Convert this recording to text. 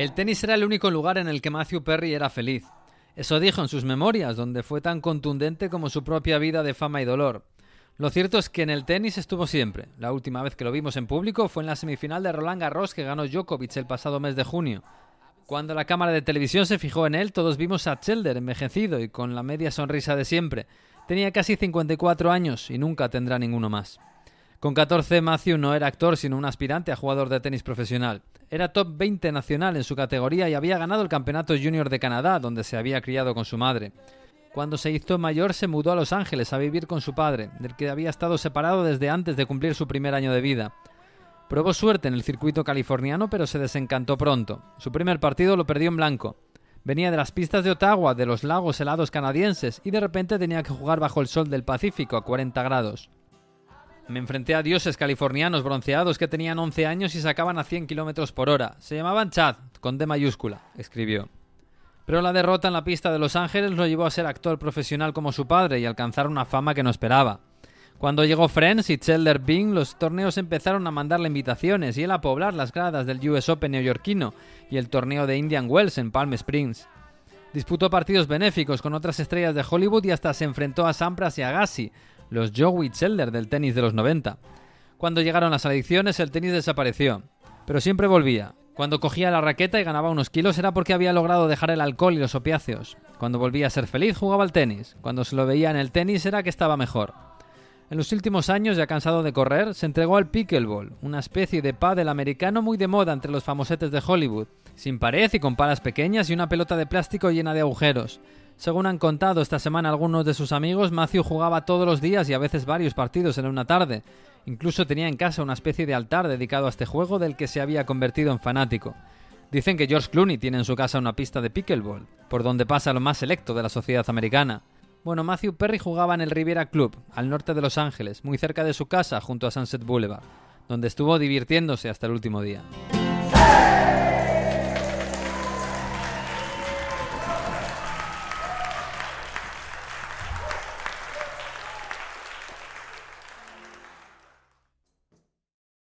El tenis era el único lugar en el que Matthew Perry era feliz. Eso dijo en sus memorias, donde fue tan contundente como su propia vida de fama y dolor. Lo cierto es que en el tenis estuvo siempre. La última vez que lo vimos en público fue en la semifinal de Roland Garros que ganó Djokovic el pasado mes de junio. Cuando la cámara de televisión se fijó en él, todos vimos a Chelder envejecido y con la media sonrisa de siempre. Tenía casi 54 años y nunca tendrá ninguno más. Con 14, Matthew no era actor, sino un aspirante a jugador de tenis profesional. Era top 20 nacional en su categoría y había ganado el Campeonato Junior de Canadá, donde se había criado con su madre. Cuando se hizo mayor, se mudó a Los Ángeles a vivir con su padre, del que había estado separado desde antes de cumplir su primer año de vida. Probó suerte en el circuito californiano, pero se desencantó pronto. Su primer partido lo perdió en blanco. Venía de las pistas de Ottawa, de los lagos helados canadienses, y de repente tenía que jugar bajo el sol del Pacífico a 40 grados. Me enfrenté a dioses californianos bronceados que tenían 11 años y sacaban a 100 kilómetros por hora. Se llamaban Chad, con D mayúscula, escribió. Pero la derrota en la pista de Los Ángeles lo llevó a ser actor profesional como su padre y alcanzar una fama que no esperaba. Cuando llegó Friends y Chandler Bing, los torneos empezaron a mandarle invitaciones y él a poblar las gradas del US Open neoyorquino y el torneo de Indian Wells en Palm Springs. Disputó partidos benéficos con otras estrellas de Hollywood y hasta se enfrentó a Sampras y Agassi, los Joey Chelder del tenis de los 90. Cuando llegaron las adicciones el tenis desapareció, pero siempre volvía. Cuando cogía la raqueta y ganaba unos kilos era porque había logrado dejar el alcohol y los opiáceos. Cuando volvía a ser feliz jugaba al tenis. Cuando se lo veía en el tenis era que estaba mejor. En los últimos años, ya cansado de correr, se entregó al pickleball, una especie de pádel americano muy de moda entre los famosetes de Hollywood, sin pared y con palas pequeñas y una pelota de plástico llena de agujeros. Según han contado esta semana algunos de sus amigos, Matthew jugaba todos los días y a veces varios partidos en una tarde. Incluso tenía en casa una especie de altar dedicado a este juego del que se había convertido en fanático. Dicen que George Clooney tiene en su casa una pista de pickleball, por donde pasa lo más selecto de la sociedad americana. Bueno, Matthew Perry jugaba en el Riviera Club, al norte de Los Ángeles, muy cerca de su casa, junto a Sunset Boulevard, donde estuvo divirtiéndose hasta el último día.